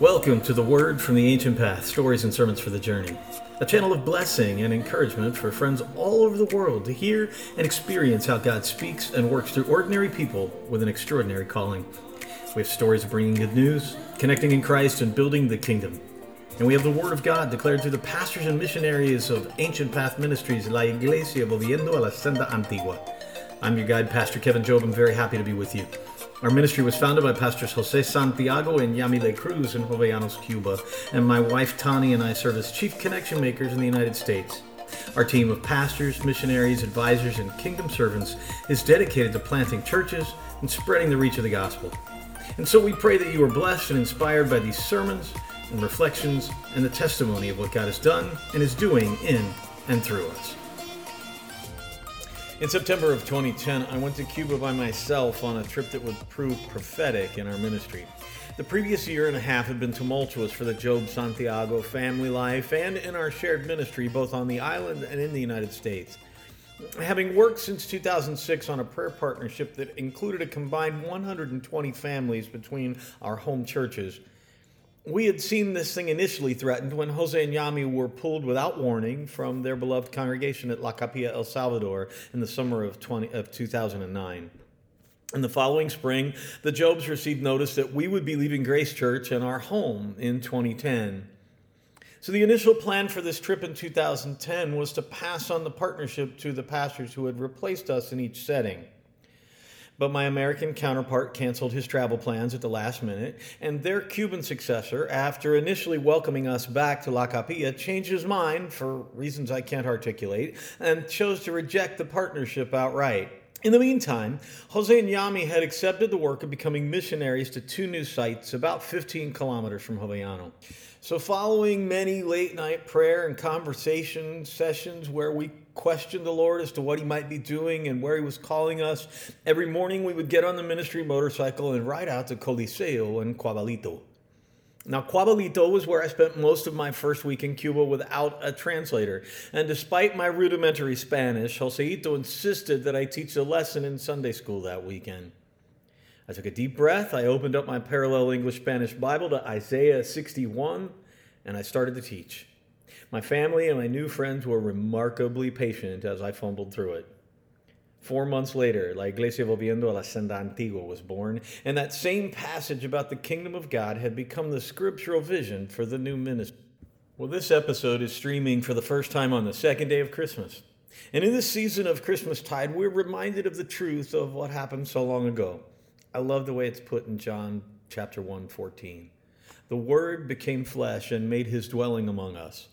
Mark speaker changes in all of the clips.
Speaker 1: Welcome to the Word from the Ancient Path Stories and Sermons for the Journey, a channel of blessing and encouragement for friends all over the world to hear and experience how God speaks and works through ordinary people with an extraordinary calling. We have stories of bringing good news, connecting in Christ, and building the kingdom. And we have the Word of God declared through the pastors and missionaries of Ancient Path Ministries, La Iglesia Volviendo a la Senda Antigua. I'm your guide, Pastor Kevin Jobe. I'm very happy to be with you. Our ministry was founded by Pastors Jose Santiago and Yamile Cruz in Jovellanos, Cuba, and my wife Tani and I serve as chief connection makers in the United States. Our team of pastors, missionaries, advisors, and kingdom servants is dedicated to planting churches and spreading the reach of the gospel. And so we pray that you are blessed and inspired by these sermons and reflections and the testimony of what God has done and is doing in and through us. In September of 2010, I went to Cuba by myself on a trip that would prove prophetic in our ministry. The previous year and a half had been tumultuous for the Jobe Santiago family life and in our shared ministry, both on the island and in the United States. Having worked since 2006 on a prayer partnership that included a combined 120 families between our home churches, we had seen this thing initially threatened when Jose and Yami were pulled without warning from their beloved congregation at La Capilla El Salvador in the summer of, 20, of 2009. In the following spring, the Jobes received notice that we would be leaving Grace Church and our home in 2010. So, the initial plan for this trip in 2010 was to pass on the partnership to the pastors who had replaced us in each setting. But my American counterpart canceled his travel plans at the last minute, and their Cuban successor, after initially welcoming us back to La Capilla, changed his mind for reasons I can't articulate and chose to reject the partnership outright. In the meantime, Jose and Yami had accepted the work of becoming missionaries to two new sites about 15 kilometers from Jovellanos. So, following many late night prayer and conversation sessions where we questioned the Lord as to what He might be doing and where He was calling us, every morning we would get on the ministry motorcycle and ride out to Coliseo and Cuabalito. Now, Cuabalito was where I spent most of my first week in Cuba without a translator. And despite my rudimentary Spanish, Joseito insisted that I teach a lesson in Sunday school that weekend. I took a deep breath, I opened up my parallel English Spanish Bible to Isaiah 61, and I started to teach. My family and my new friends were remarkably patient as I fumbled through it. Four months later, La Iglesia Volviendo a la Senda Antigua was born, and that same passage about the kingdom of God had become the scriptural vision for the new ministry. Well, this episode is streaming for the first time on the second day of Christmas. And in this season of Christmas tide, we're reminded of the truth of what happened so long ago. I love the way it's put in John chapter 1, 14. The Word became flesh and made his dwelling among us.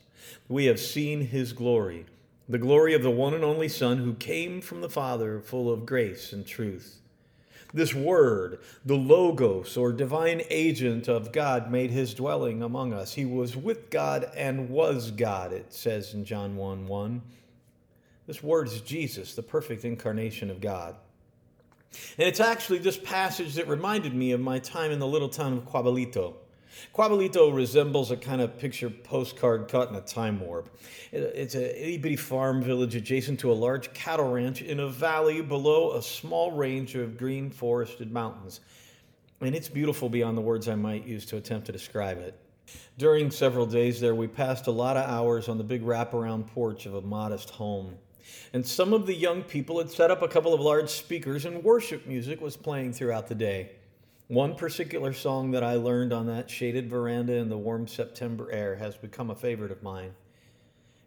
Speaker 1: We have seen his glory the glory of the one and only Son who came from the Father, full of grace and truth. This word, the Logos or divine agent of God, made his dwelling among us. He was with God and was God, it says in John 1 1. This word is Jesus, the perfect incarnation of God. And it's actually this passage that reminded me of my time in the little town of Cuabalito. Cuabalito resembles a kind of picture postcard caught in a time warp. It's an itty bitty farm village adjacent to a large cattle ranch in a valley below a small range of green forested mountains. And it's beautiful beyond the words I might use to attempt to describe it. During several days there, we passed a lot of hours on the big wraparound porch of a modest home. And some of the young people had set up a couple of large speakers, and worship music was playing throughout the day. One particular song that I learned on that shaded veranda in the warm September air has become a favorite of mine.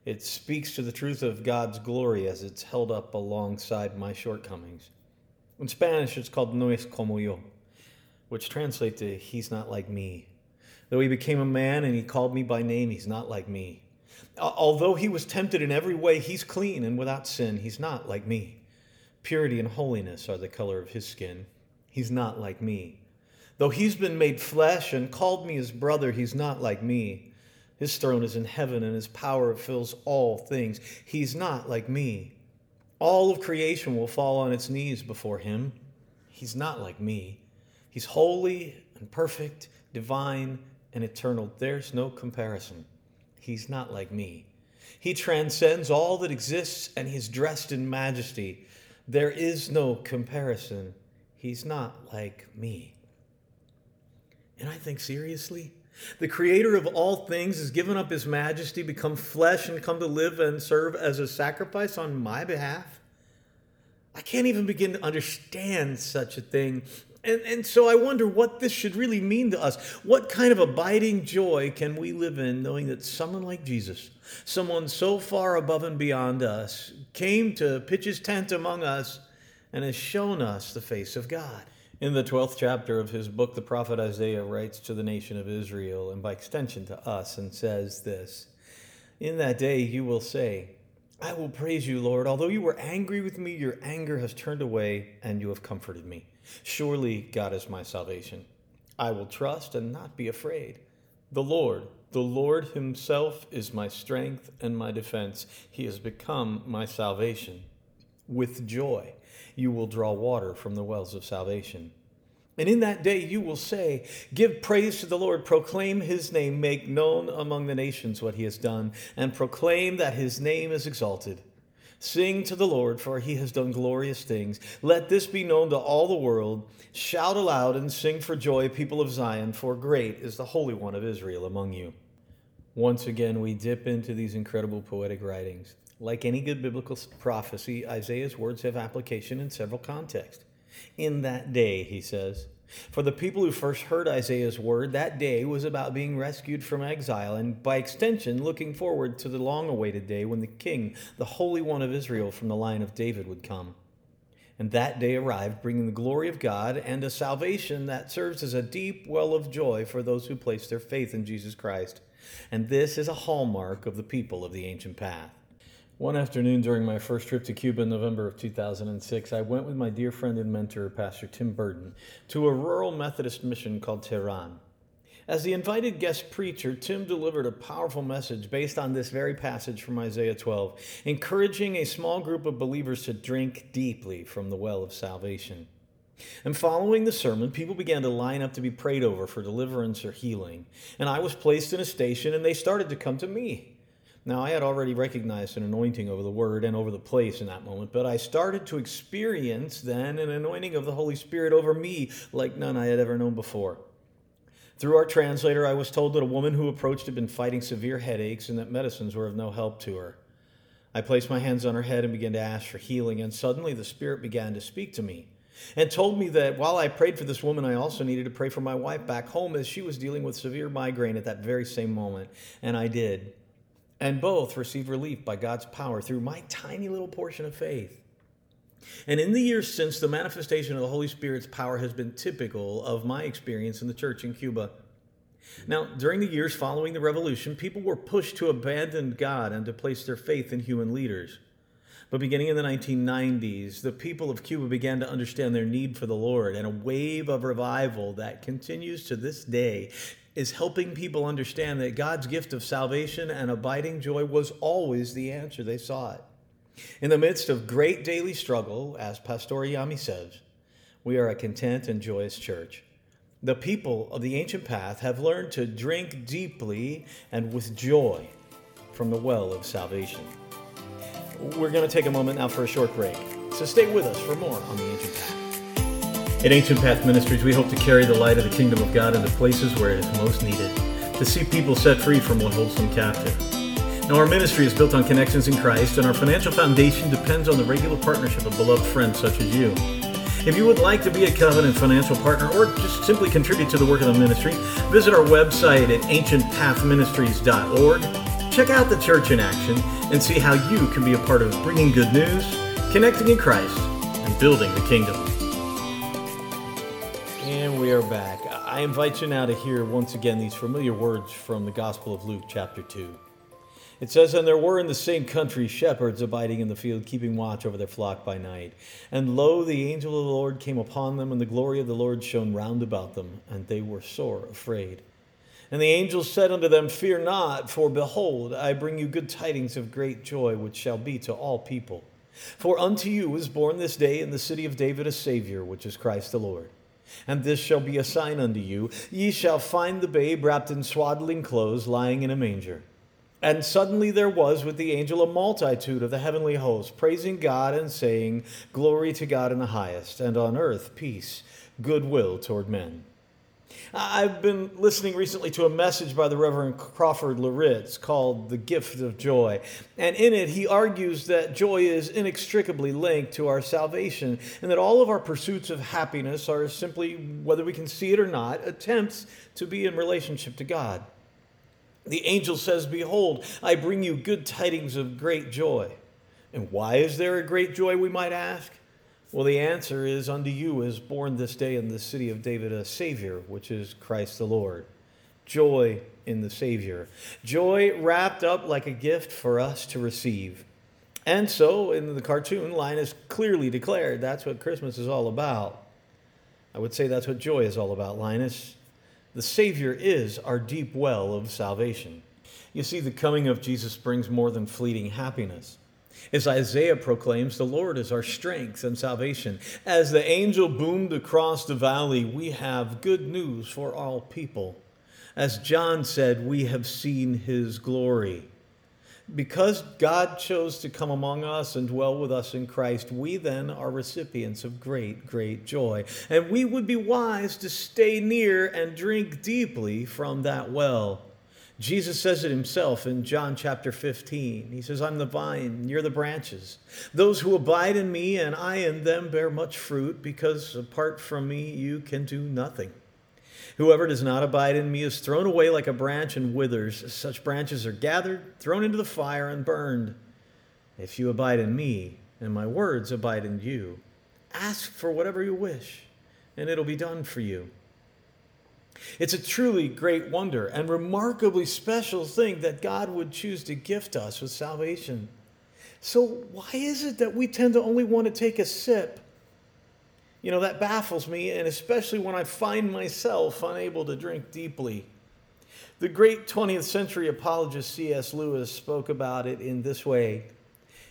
Speaker 1: It speaks to the truth of God's glory as it's held up alongside my shortcomings. In Spanish, it's called No es como yo, which translates to He's not like me. Though he became a man and he called me by name, he's not like me. Although he was tempted in every way, he's clean and without sin. He's not like me. Purity and holiness are the color of his skin. He's not like me. Though he's been made flesh and called me his brother, he's not like me. His throne is in heaven and his power fills all things. He's not like me. All of creation will fall on its knees before him. He's not like me. He's holy and perfect, divine and eternal. There's no comparison. He's not like me. He transcends all that exists and he's dressed in majesty. There is no comparison. He's not like me. And I think, seriously? The creator of all things has given up his majesty, become flesh, and come to live and serve as a sacrifice on my behalf. I can't even begin to understand such a thing. And, and so I wonder what this should really mean to us. What kind of abiding joy can we live in knowing that someone like Jesus, someone so far above and beyond us, came to pitch his tent among us and has shown us the face of God? In the 12th chapter of his book, the prophet Isaiah writes to the nation of Israel, and by extension to us, and says this In that day you will say, I will praise you, Lord. Although you were angry with me, your anger has turned away, and you have comforted me. Surely God is my salvation. I will trust and not be afraid. The Lord, the Lord Himself is my strength and my defense. He has become my salvation. With joy, you will draw water from the wells of salvation. And in that day you will say, Give praise to the Lord, proclaim his name, make known among the nations what he has done, and proclaim that his name is exalted. Sing to the Lord, for he has done glorious things. Let this be known to all the world. Shout aloud and sing for joy, people of Zion, for great is the Holy One of Israel among you. Once again, we dip into these incredible poetic writings. Like any good biblical prophecy, Isaiah's words have application in several contexts. In that day, he says, for the people who first heard Isaiah's word, that day was about being rescued from exile, and by extension, looking forward to the long awaited day when the King, the Holy One of Israel from the line of David, would come. And that day arrived, bringing the glory of God and a salvation that serves as a deep well of joy for those who place their faith in Jesus Christ. And this is a hallmark of the people of the ancient path. One afternoon during my first trip to Cuba in November of 2006, I went with my dear friend and mentor, Pastor Tim Burton, to a rural Methodist mission called Tehran. As the invited guest preacher, Tim delivered a powerful message based on this very passage from Isaiah 12, encouraging a small group of believers to drink deeply from the well of salvation. And following the sermon, people began to line up to be prayed over for deliverance or healing. And I was placed in a station, and they started to come to me. Now, I had already recognized an anointing over the word and over the place in that moment, but I started to experience then an anointing of the Holy Spirit over me like none I had ever known before. Through our translator, I was told that a woman who approached had been fighting severe headaches and that medicines were of no help to her. I placed my hands on her head and began to ask for healing, and suddenly the Spirit began to speak to me and told me that while I prayed for this woman, I also needed to pray for my wife back home as she was dealing with severe migraine at that very same moment. And I did and both receive relief by God's power through my tiny little portion of faith. And in the years since, the manifestation of the Holy Spirit's power has been typical of my experience in the church in Cuba. Now, during the years following the revolution, people were pushed to abandon God and to place their faith in human leaders. But beginning in the 1990s, the people of Cuba began to understand their need for the Lord, and a wave of revival that continues to this day is helping people understand that God's gift of salvation and abiding joy was always the answer they sought. In the midst of great daily struggle, as Pastor Yami says, we are a content and joyous church. The people of the ancient path have learned to drink deeply and with joy from the well of salvation. We're going to take a moment now for a short break, so stay with us for more on the ancient path. At Ancient Path Ministries, we hope to carry the light of the kingdom of God into places where it is most needed, to see people set free from what holds them captive. Now, our ministry is built on connections in Christ, and our financial foundation depends on the regular partnership of beloved friends such as you. If you would like to be a covenant financial partner or just simply contribute to the work of the ministry, visit our website at ancientpathministries.org. Check out the church in action and see how you can be a part of bringing good news, connecting in Christ, and building the kingdom we are back. I invite you now to hear once again these familiar words from the Gospel of Luke, chapter 2. It says, And there were in the same country shepherds abiding in the field, keeping watch over their flock by night. And lo, the angel of the Lord came upon them, and the glory of the Lord shone round about them, and they were sore afraid. And the angel said unto them, Fear not, for behold, I bring you good tidings of great joy, which shall be to all people. For unto you is born this day in the city of David a Savior, which is Christ the Lord. And this shall be a sign unto you ye shall find the babe wrapped in swaddling clothes, lying in a manger. And suddenly there was with the angel a multitude of the heavenly host, praising God and saying, Glory to God in the highest, and on earth peace, goodwill toward men. I've been listening recently to a message by the Reverend Crawford Loritts called The Gift of Joy. And in it, he argues that joy is inextricably linked to our salvation and that all of our pursuits of happiness are simply, whether we can see it or not, attempts to be in relationship to God. The angel says, Behold, I bring you good tidings of great joy. And why is there a great joy, we might ask? Well, the answer is Unto you is born this day in the city of David a Savior, which is Christ the Lord. Joy in the Savior. Joy wrapped up like a gift for us to receive. And so, in the cartoon, Linus clearly declared that's what Christmas is all about. I would say that's what joy is all about, Linus. The Savior is our deep well of salvation. You see, the coming of Jesus brings more than fleeting happiness. As Isaiah proclaims, the Lord is our strength and salvation. As the angel boomed across the valley, we have good news for all people. As John said, we have seen his glory. Because God chose to come among us and dwell with us in Christ, we then are recipients of great, great joy. And we would be wise to stay near and drink deeply from that well. Jesus says it himself in John chapter 15. He says, I'm the vine, you're the branches. Those who abide in me and I in them bear much fruit, because apart from me you can do nothing. Whoever does not abide in me is thrown away like a branch and withers. Such branches are gathered, thrown into the fire, and burned. If you abide in me, and my words abide in you, ask for whatever you wish, and it'll be done for you. It's a truly great wonder and remarkably special thing that God would choose to gift us with salvation. So, why is it that we tend to only want to take a sip? You know, that baffles me, and especially when I find myself unable to drink deeply. The great 20th century apologist C.S. Lewis spoke about it in this way.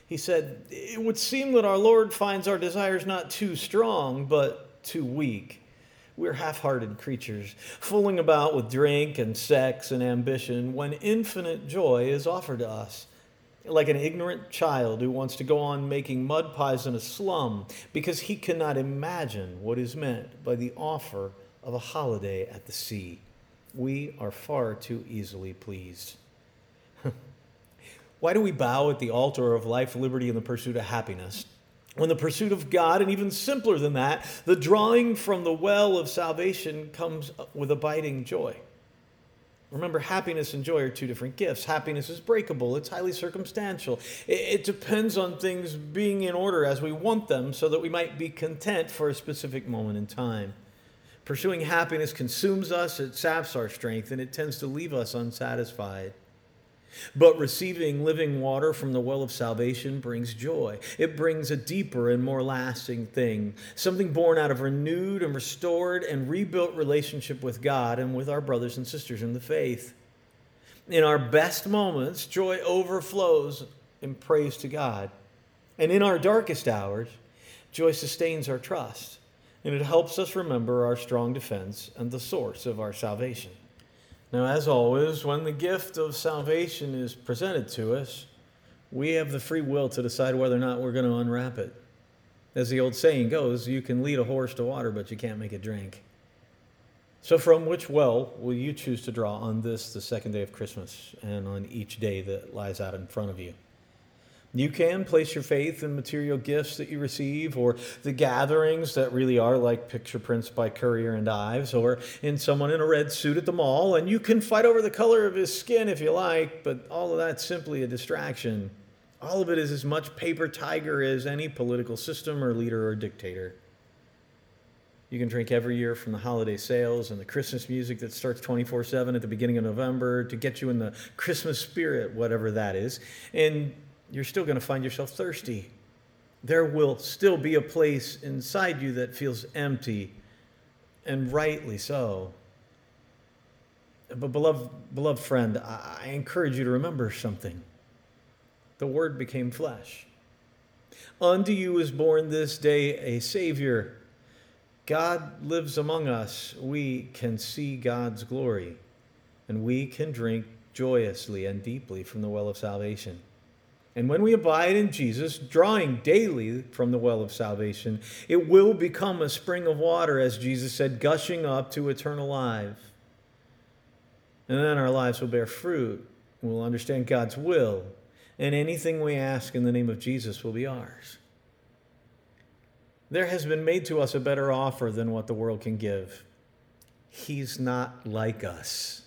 Speaker 1: He said, It would seem that our Lord finds our desires not too strong, but too weak. We're half hearted creatures, fooling about with drink and sex and ambition when infinite joy is offered to us. Like an ignorant child who wants to go on making mud pies in a slum because he cannot imagine what is meant by the offer of a holiday at the sea. We are far too easily pleased. Why do we bow at the altar of life, liberty, and the pursuit of happiness? When the pursuit of God, and even simpler than that, the drawing from the well of salvation comes with abiding joy. Remember, happiness and joy are two different gifts. Happiness is breakable, it's highly circumstantial. It, depends on things being in order as we want them so that we might be content for a specific moment in time. Pursuing happiness consumes us, it saps our strength, and it tends to leave us unsatisfied. But receiving living water from the well of salvation brings joy. It brings a deeper and more lasting thing, something born out of renewed and restored and rebuilt relationship with God and with our brothers and sisters in the faith. In our best moments, joy overflows in praise to God. And in our darkest hours, joy sustains our trust, and it helps us remember our strong defense and the source of our salvation. Now, as always, when the gift of salvation is presented to us, we have the free will to decide whether or not we're going to unwrap it. As the old saying goes, you can lead a horse to water, but you can't make it drink. So, from which well will you choose to draw on this, the second day of Christmas, and on each day that lies out in front of you? You can place your faith in material gifts that you receive, or the gatherings that really are like picture prints by Currier and Ives, or in someone in a red suit at the mall, and you can fight over the color of his skin if you like, but all of that's simply a distraction. All of it is as much paper tiger as any political system or leader or dictator. You can drink every year from the holiday sales and the Christmas music that starts 24 7 at the beginning of November to get you in the Christmas spirit, whatever that is. And you're still going to find yourself thirsty. There will still be a place inside you that feels empty, and rightly so. But, beloved, beloved friend, I encourage you to remember something. The Word became flesh. Unto you is born this day a Savior. God lives among us. We can see God's glory, and we can drink joyously and deeply from the well of salvation. And when we abide in Jesus, drawing daily from the well of salvation, it will become a spring of water, as Jesus said, gushing up to eternal life. And then our lives will bear fruit. We'll understand God's will. And anything we ask in the name of Jesus will be ours. There has been made to us a better offer than what the world can give. He's not like us.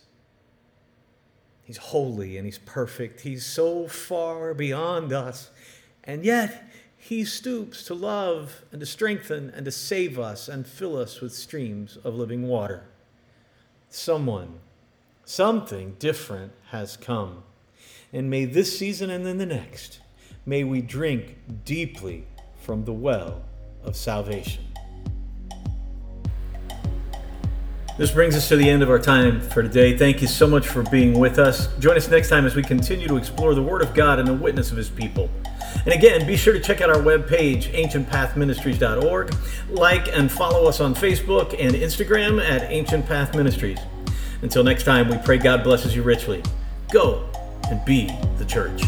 Speaker 1: He's holy and he's perfect. He's so far beyond us. And yet, he stoops to love and to strengthen and to save us and fill us with streams of living water. Someone, something different has come. And may this season and then the next, may we drink deeply from the well of salvation. This brings us to the end of our time for today. Thank you so much for being with us. Join us next time as we continue to explore the Word of God and the witness of His people. And again, be sure to check out our webpage, ancientpathministries.org. Like and follow us on Facebook and Instagram at Ancient Path Ministries. Until next time, we pray God blesses you richly. Go and be the church.